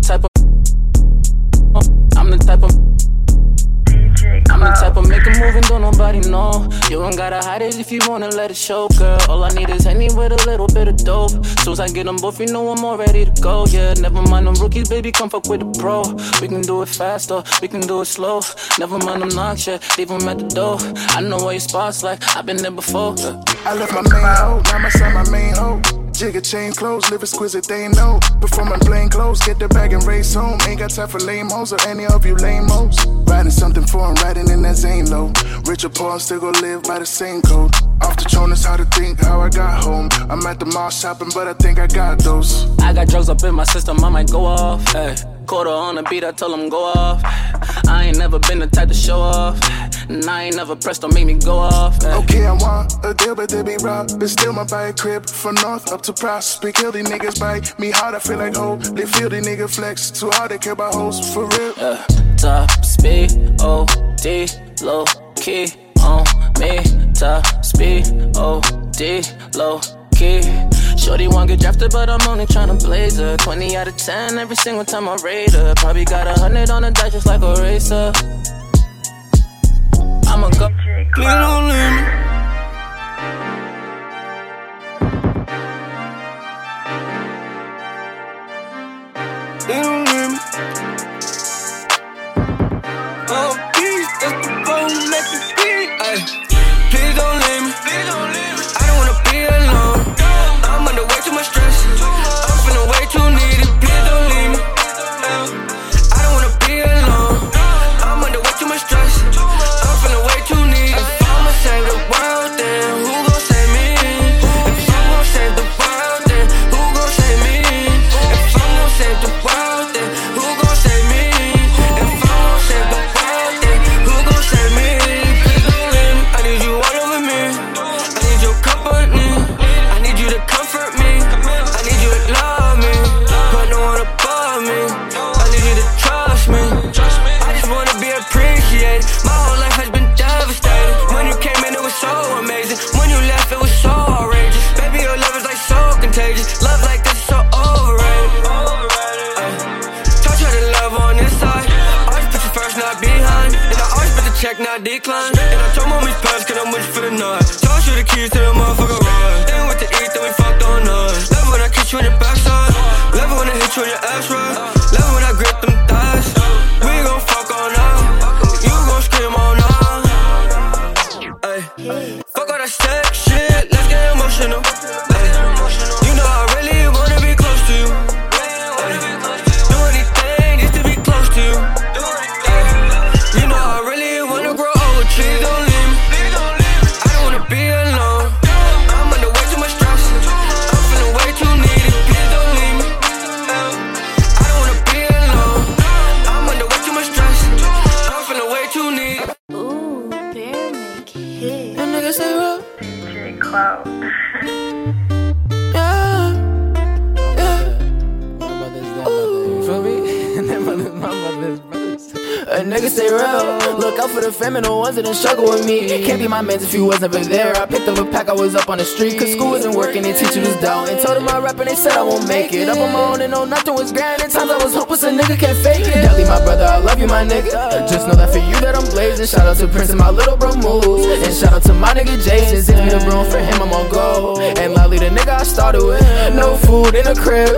the type of. I'm the type of. I'm the type of make a move and don't nobody know. You don't gotta hide it if you wanna let it show, girl. All I need is any with a little bit of dope. Soon as I get them both, you know I'm all ready to go. Yeah, never mind them rookies, baby, come fuck with the pro. We can do it faster, we can do it slow. Never mind them knocks, yeah, leave them at the door. I know where your spots like, I've been there before. Yeah. I left my main hoe, now my son my main hoe. Jigger chain clothes, live exquisite, they know. Before my plain clothes, get the bag and race home. Ain't got time for lame hoes or any of you lame hoes. Riding something foreign, riding in that Zane low. Rich or poor, I'm still live by the same code. Off the throne is how to think, how I got home. I'm at the mall shopping, but I think I got those. I got drugs up in my system, I might go off. Hey. Quarter on the beat, I tell them go off. Eh. I ain't never been the type to show off. Eh. And I ain't never pressed, don't make me go off. Hey. Okay, I want a deal, but they be robbed. But still, my bike crib from north up to Prospect. Kill these niggas bite me hard, I feel like. They feel the nigga flex. Too hard, they care about hoes, for real. Yeah. Top speed, O D, low key on me. Top speed, O D, low key. Shorty wanna get drafted, but I'm only tryna blaze her. 20 out of 10 every single time I raid her. Probably got a hundred on the dice just like a racer. I'ma go. Please don't leave me. Me. Not. And I told mommy's pass, cause I'm you for the night. Told you the keys to the motherfucker ones struggle with me. Can't be my mans if you wasn't ever there. I picked up a pack, I was up on the street. Cause school wasn't working, and teacher was down. And told them I rap and they said I won't make it. Up on my own and know nothing was grand. At times I was hopeless, a nigga can't fake it. Deli, my brother, I love you, my nigga. Just know that for you that I'm blazing. Shout out to Prince and my little bro moves. And shout out to my nigga Jason. If me the bro for him, I'm on go. And Lolly, the nigga I started with. No food in the crib.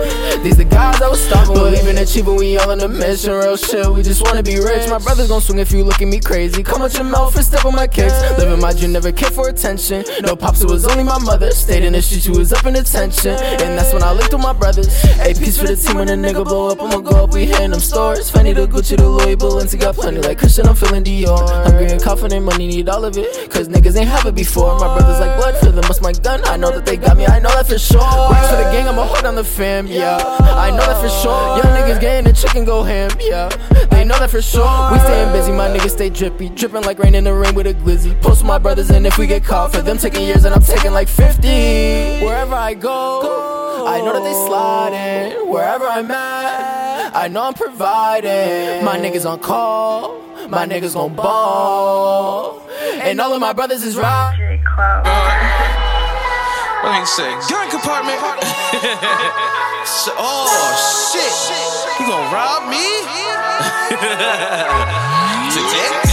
These the guys I was starving with. Believing achieving, we all on the mission. Real shit, we just wanna be rich. My brothers gon' swing if you look at me crazy. Come with your mouth and step on my kicks. Living my dream, never cared for attention. No pops, it was only my mother. Stayed in the street, she was up in attention. And that's when I linked with my brothers. Hey, peace for the team when a nigga blow up. I'ma go up, we hitting them stores. Fendi the Gucci, the Louis Balenciaga, plenty like Christian, I'm feeling Dior. Hungry and confident, money need all of it. Cause niggas ain't have it before. My brothers like blood for them, must my gun. I know that they got me, I know that for sure. Works for the gang, I'ma hold on the fam, yeah. I know that for sure. Young niggas getting the chicken go ham, yeah. They know that for sure. We staying busy, my niggas stay drippy. Dripping like rain in the rain with a glizzy. Post my brothers and if we get caught. For them taking years and I'm taking like 50. Wherever I go, I know that they sliding. Wherever I'm at, I know I'm providing. My niggas on call, my niggas gon' ball. And all of my brothers is right. What you say? Gun compartment. Oh shit! He gonna rob me? Ah,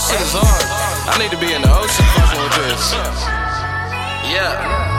shit is hard. I need to be in the ocean fucking with this. Yeah.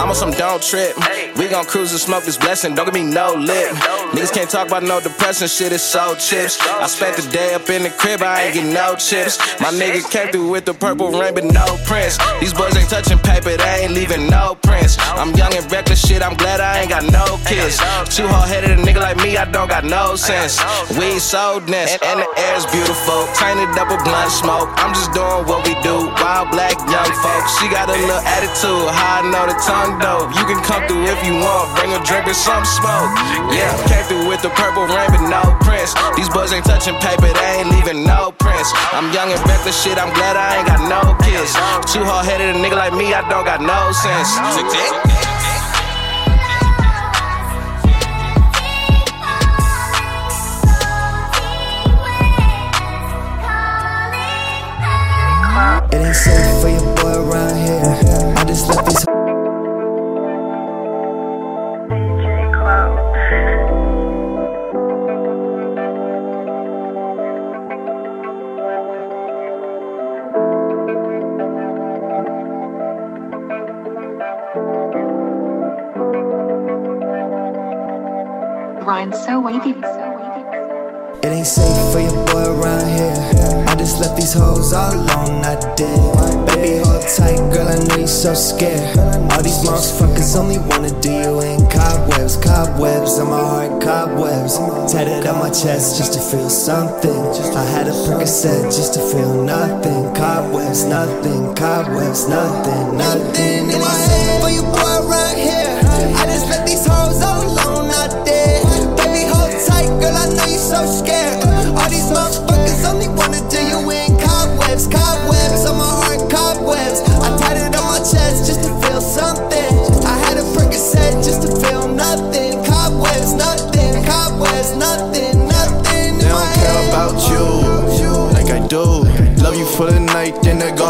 I'm on some don't trip. We gon' cruise and smoke this blessing. Don't give me no lip. Niggas can't talk about no depression. Shit is so chips. I spent the day up in the crib. I ain't get no chips. My nigga came through with the purple rain, but no prints. These boys ain't touching paper. They ain't leaving no prints. I'm young and reckless. Shit, I'm glad I ain't got no kids. Too hard headed a nigga like me. I don't got no sense. We so dense and the air's beautiful. Tainted up a blunt smoke. I'm just doing what we do. Wild black young folks. She got a little attitude. How I know the tongue dope. You can come through if you want. Bring a drink and some smoke. Yeah, came through with the purple rain, but no prints. These boys ain't touching paper, they ain't leaving no prints. I'm young and reckless shit, I'm glad I ain't got no kids. Too hard headed a nigga like me, I don't got no sense. It ain't safe for your boy around here. I just left these hoes all alone, I did. Baby, hold tight, girl, I know you so scared. All these motherfuckers only wanna do you in cobwebs, cobwebs on my heart, cobwebs. Tatted on my chest just to feel something. I had a Percocet just to feel nothing. Cobwebs, nothing, cobwebs, nothing, nothing. It ain't safe for your boy around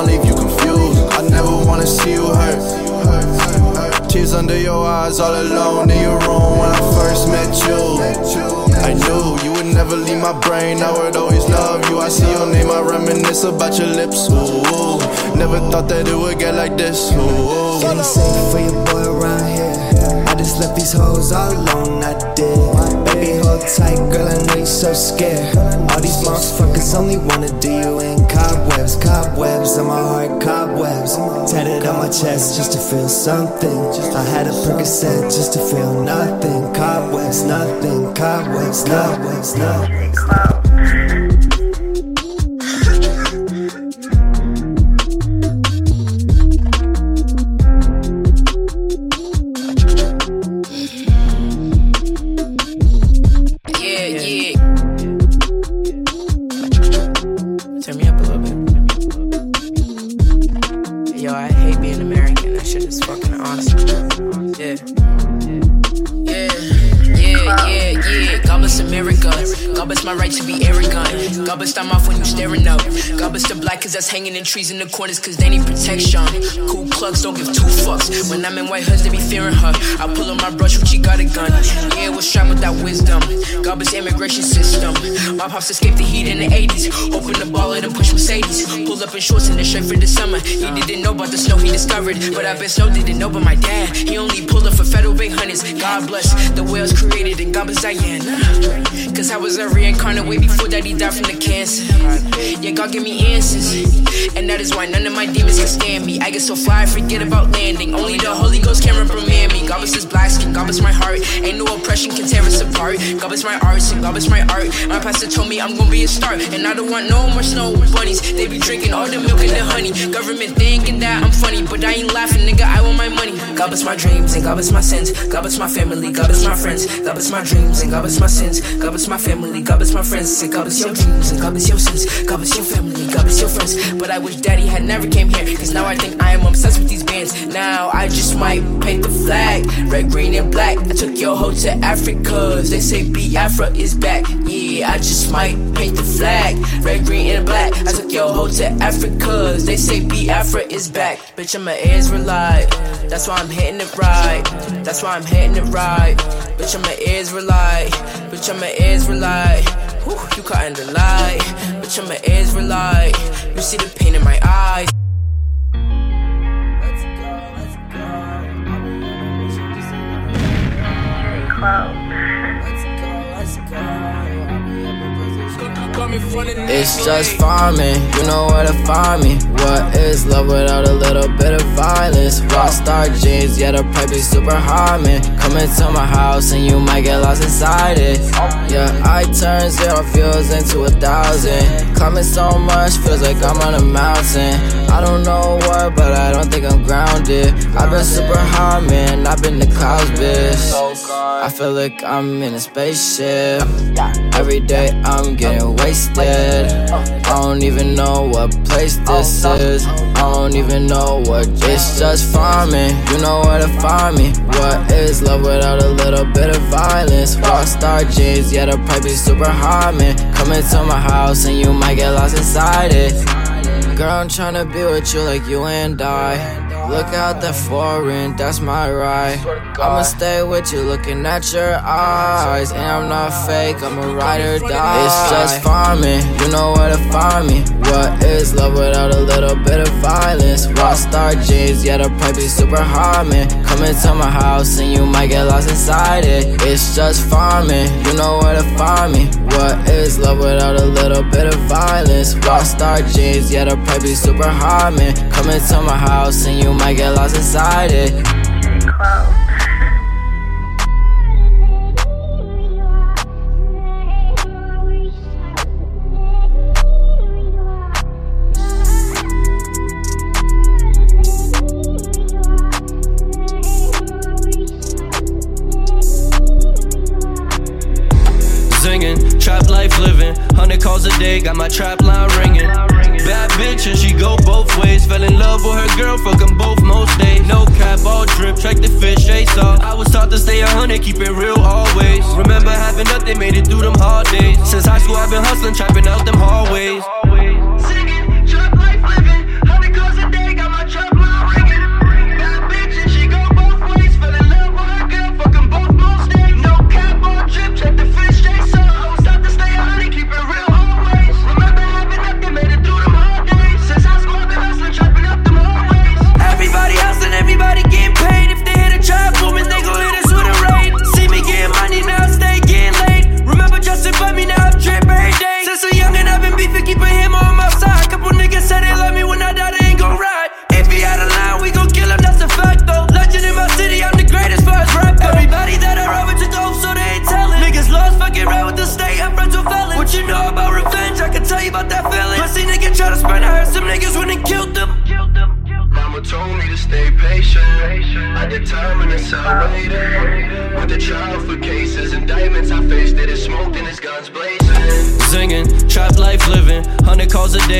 then leave you confused. I never wanna see you hurt. Tears under your eyes, all alone in your room when I first met you. I knew you would never leave my brain, I would always love you. I see your name, I reminisce about your lips. Ooh, never thought that it would get like this. Ooh. Ain't safe for your boy around here. Just left these hoes all alone, I did. Baby, hold tight, girl, I know you so scared. All these motherfuckers only wanna do you in cobwebs, cobwebs on my heart, cobwebs. Tatted on my chest just to feel something. I had a Percocet just to feel nothing. Cobwebs, nothing, cobwebs, cobwebs, nothing. God bless off when you staring up. God bless the black cause that's hanging in trees in the corners cause they need protection. Cool clucks don't give two fucks. When I'm in white hoods, they be fearing her. I pull on my brush when she got a gun. Yeah, was strapped with that wisdom. Bless immigration system. My pops escaped the heat in the 80s. Open the ball and push Mercedes. Pull up in shorts in the shirt for the summer. He didn't know about the snow he discovered. But I bet Snow didn't know about my dad. He only pulled up for federal big hunters. God bless the whales created in bless Diana. Cause I was a reincarnate way before daddy died from the cancer. Yeah, God give me answers. And that is why none of my demons can stand me. I get so fly, I forget about landing. Only the Holy Ghost can reprimand me. God bless this black skin, God bless my heart. Ain't no oppression can tear us apart. God bless my arts and God bless my art. My pastor told me I'm gonna be a star. And I don't want no more snow bunnies. They be drinking all the milk and the honey. Government thinking that I'm funny, but I ain't laughing, nigga. I want my money. God bless my dreams and God bless my sins. God bless my family, God bless my friends. God bless my dreams and God bless my sins. God bless my family, God bless my friends. Say God bless your dreams and God bless your sins. God bless your family, God bless your friends. But I wish daddy had never came here. Cause now I think I am obsessed with these bands. Now I just might paint the flag. Red, green, and black. I took your hoe to Africa. They say Biafra is back. Yeah, I just might paint the flag. Red, green, and black. I took your hoe to Africa. They say Biafra is back. Bitch, I'm an Israelite. That's why I'm hitting it right. That's why I'm hitting it right. Bitch, I'm an Israelite. Bitch, I'm an Israelite. Whew, you caught in the light. Bitch, I'm an Israelite. You see the pain in my eyes. It's just farming, you know where to find me. What is love without a little bit of violence? Rockstar jeans, yeah, the pipe is super hard, man. Come into my house and you might get lost inside it. Yeah, I turn zero fuels into a thousand. Climbing so much, feels like I'm on a mountain. I don't know what, but I don't think I'm grounded. I've been super high, man. I've been the clouds, bitch. I feel like I'm in a spaceship. Every day I'm getting wasted. I don't even know what place this is. I don't even know what. It's just farming. You know where to find me. What is love without a little bit of violence? Rockstar jeans, yeah, the pipe is super hard, man. Come into my house and you might get lost inside it. Girl, I'm tryna be with you like you and I. Look out that foreign, that's my right. I'ma stay with you, looking at your eyes. And I'm not fake, I'm a ride or die. It's just farming, you know where to find me. What is love without a little bit of violence? Rockstar jeans, yeah, the pipe is super hard, man. Come into my house and you might get lost inside it. It's just farming, you know where to find me. What is love without a little bit of violence? Rockstar jeans, yeah, the pipe be super hard, man. Come into my house and you might get lost inside it. Singing, trap life living, hundred calls a day, got my trap line ringing. Bad bitch and she go both ways. Fell in love with her girl, fuck 'em both most days. No cap, all drip, track the fish, chase off. I was taught to stay a hundred, keep it real always. Remember having nothing, made it through them hard days. Since high school, I've been hustling, trapping out them hallways.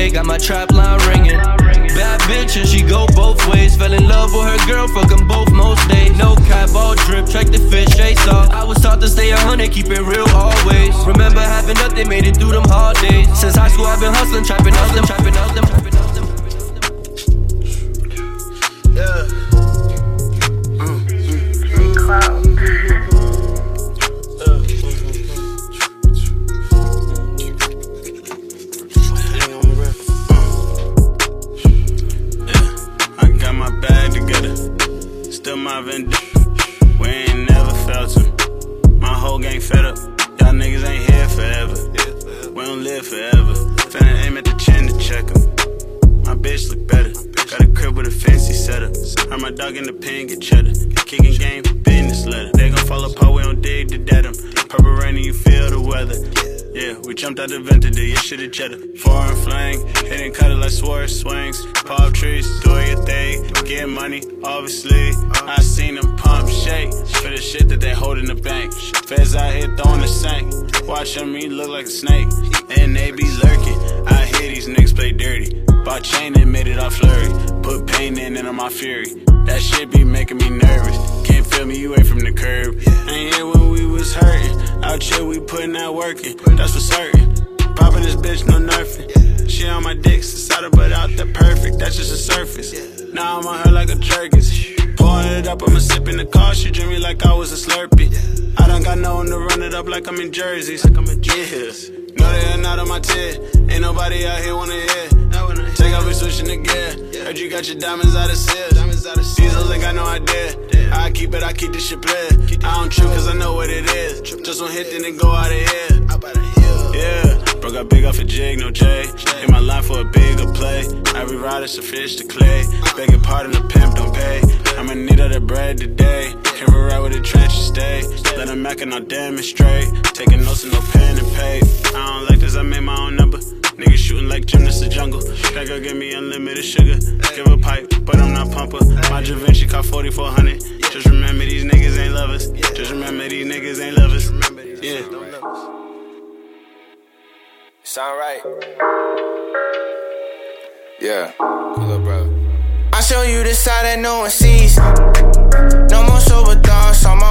Got my trap line ringing. Bad bitch and she go both ways. Fell in love with her girl, fuck 'em both most days. No cap, all drip, track the fish, chase off. I was taught to stay a hundred, keep it real always. Remember having nothing, made it through them hard days. Since high school, I've been hustling, trapping them, trapping them, trapping them. Yeah. Still my. We ain't never felt him. My whole gang fed up. Y'all niggas ain't here forever. We don't live forever. Finna aim at the chin to check 'em. My bitch look better. Got a crib with a fancy setup. Heard my dog in the pen get cheddar. Kicking game, business letter. They gon' fall apart, we don't dig the dead Purple rain and you feel the weather. Yeah, we jumped out the vent to do your shit at cheddar. Foreign flang, hitting cut it like Swerve swings. Palm trees, doing your thing, get money, obviously. I seen them pump shake for the shit that they hold in the bank. Feds out here throwing the sank. Watching me look like a snake, and they be lurking. I hear these niggas play dirty. Bought chain and made it off flurry. Put pain in and on my fury. That shit be making me nervous. Feel me, you away from the curb. Ain't here when we was hurting. Out here, we putting that work in. That's for certain. Popping this bitch, no nerfing. She on my dick, her, but out there perfect. That's just the surface. Now I'm on her like a jerkins. Pouring it up, I'ma sip in the car. She drink me like I was a Slurpee. I don't got no one to run it up like I'm in jerseys. Like I'm in yeah. No, they are not on my tip. Ain't nobody out here wanna hear. Take off and switching gear. Heard you got your diamonds out of seal. These ain't got no idea. I keep it, I keep this shit play. I don't trip cause I know what it is. Just one hit, then it go out of here. Yeah, broke up big off a jig, no J. Hit my line for a bigger play. Every rider's a fish to clay. Begging pardon, the pimp don't pay. I'ma need all the bread today. For ride with the trenches stay. Let them Mac and I'll demonstrate. Taking notes and no pen and pay. I don't like this, I made my own number. Niggas shooting like gymnasts in jungle. That girl give me unlimited sugar. Give a pipe, but I'm not pumper. My Da Vinci cost 4400. Just remember these niggas ain't lovers. Just remember these niggas ain't lovers. Yeah. Sound right. Yeah. Cool up, bro. I show you the side that no one sees. No more sober thoughts on my.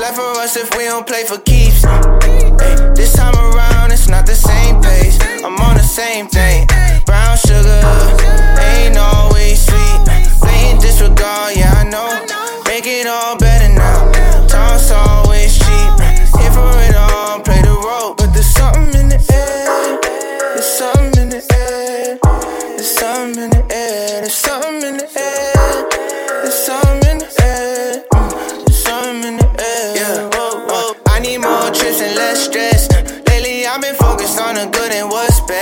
Left for us if we don't play for keeps? Hey, this time around, it's not the same pace. I'm on the same thing. Brown sugar ain't always sweet. Blatant disregard, yeah, I know. Make it all better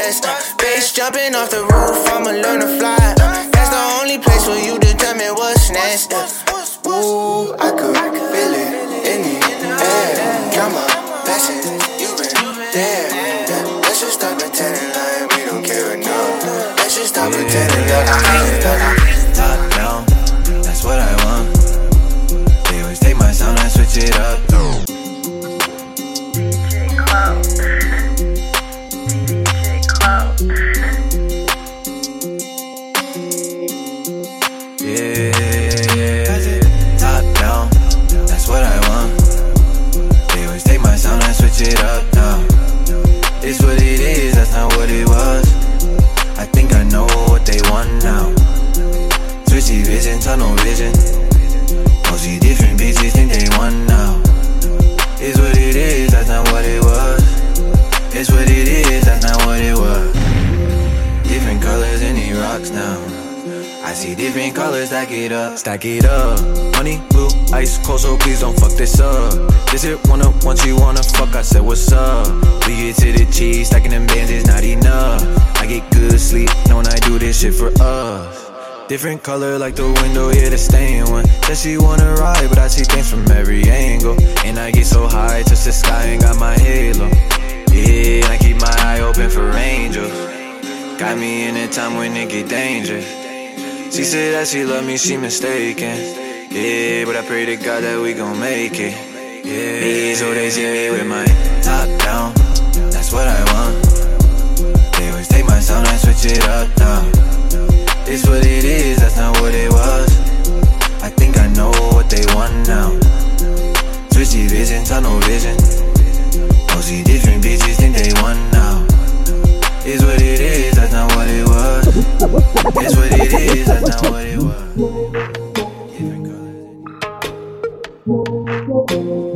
best. Base jumping off the roof, I'ma learn to fly. That's the only place where you determine what's next. Ooh, I could feel it in the air. My blessings, you been there. Let's just stop pretending like we don't care enough. Let's just stop pretending like I ain't it up, stack it up. Honey, blue, ice cold, so please don't fuck this up. This it one up once you wanna fuck, I said what's up. We get to the cheese, stacking them bands is not enough. I get good sleep, knowing I do this shit for us. Different color like the window, yeah, the stain one. Said she wanna ride, but I see things from every angle. And I get so high, touch the sky and got my halo. Yeah, I keep my eye open for angels. Got me in a time when it get dangerous. She said that she love me, she mistaken. Yeah, but I pray to God that we gon' make it. Yeah, so they see me with my top down. That's what I want. They always take my sound and switch it up now. It's what it is, that's not what it was. I think I know what they want now. Switchy vision, tunnel vision. Mostly different bitches think they want now. It's what it is, that's not what it was. It's what it is, that's not what it was. Ooh, she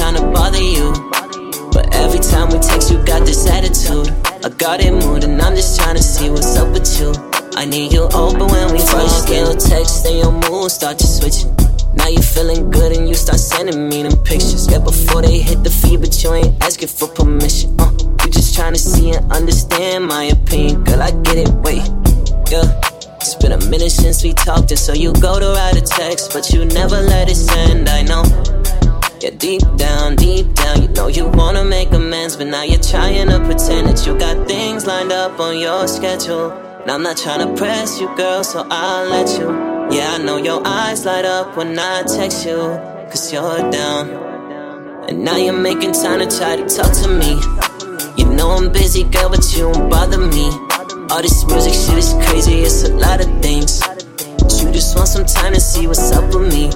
trying to bother you. But every time we text, you got this attitude. I got it mood, and I'm just trying to see what's up with you. I need you open when we first get your text, then your mood start to switch. Now you feeling good and you start sending me them pictures. Yeah, before they hit the feed, but you ain't asking for permission. Uh, you just trying to see and understand my opinion. Girl, I get it, wait, yeah. It's been a minute since we talked, and so you go to write a text, but you never let it send. I know. Yeah, deep down, deep down, you know you wanna make amends, but now you're trying to pretend that you got things lined up on your schedule. Now I'm not trying to press you, girl, so I'll let you. Yeah, I know your eyes light up when I text you, cause you're down. And now you're making time to try to talk to me. You know I'm busy, girl, but you don't bother me. All this music shit is crazy, it's a lot of things. But you just want some time to see what's up with me.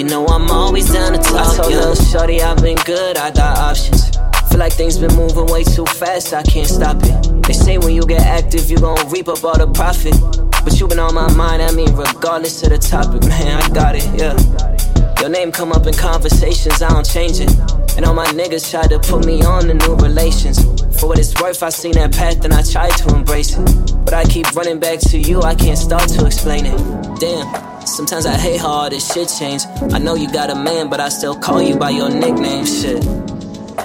You know I'm always down to talk. I told little shorty I've been good, I got options. Feel like things been moving way too fast, I can't stop it. They say when you get active, you gon' reap up all the profit. But you been on my mind, I mean, regardless of the topic, man, I got it, yeah. Your name come up in conversations, I don't change it. And all my niggas tried to put me on the new relations. For what it's worth, I seen that path and I tried to embrace it. But I keep running back to you, I can't start to explain it. Damn, sometimes I hate how all this shit changed. I know you got a man, but I still call you by your nickname, shit.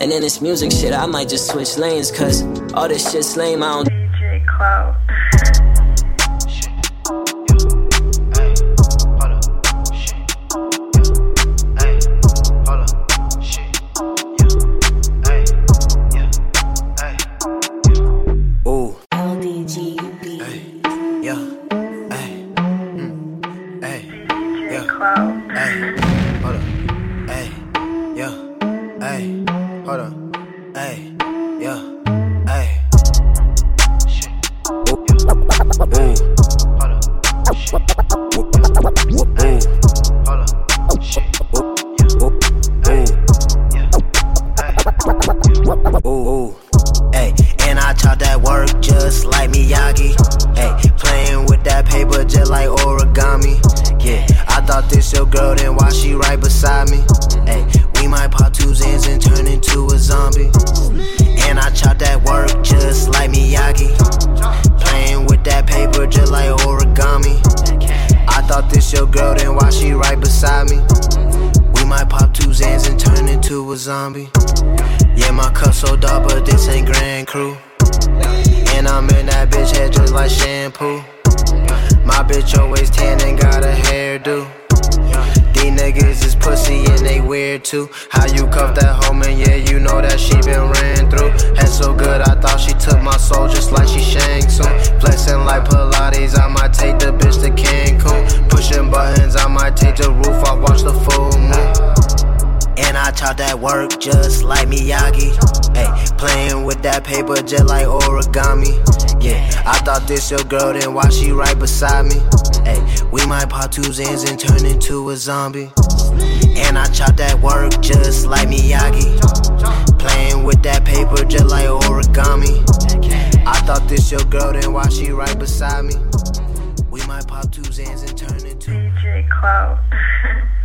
And in this music shit, I might just switch lanes, cause all this shit's lame, I don't. Thought this your girl, then why she right beside me? Ay, we might pop two zins and turn into a zombie. And I chop that work just like Miyagi. Playing with that paper just like origami. I thought this your girl, then why she right beside me? We might pop two zans and turn into a zombie. Yeah, my cup so dark, but this ain't Grand Cru. And I'm in that bitch head just like shampoo. My bitch always tan and got a hairdo. These niggas is pussy and they weird too. How you cuff that hoe, man? Yeah, you know that she been ran through. Head so good, I thought she took my soul just like she Shang Tsung. Flexing like Pilates, I might take the bitch to Cancun. Pushing buttons, I might take the roof off, watch the full moon. And I taught that work just like Miyagi. Hey, playing with that paper just like origami. Yeah, I thought this your girl, then why she right beside me? Hey, we might pop two zins and turn into a zombie. And I chop that work just like Miyagi. Playing with that paper just like origami. I thought this your girl, then why she right beside me? We might pop two zins and turn into DJ Clout.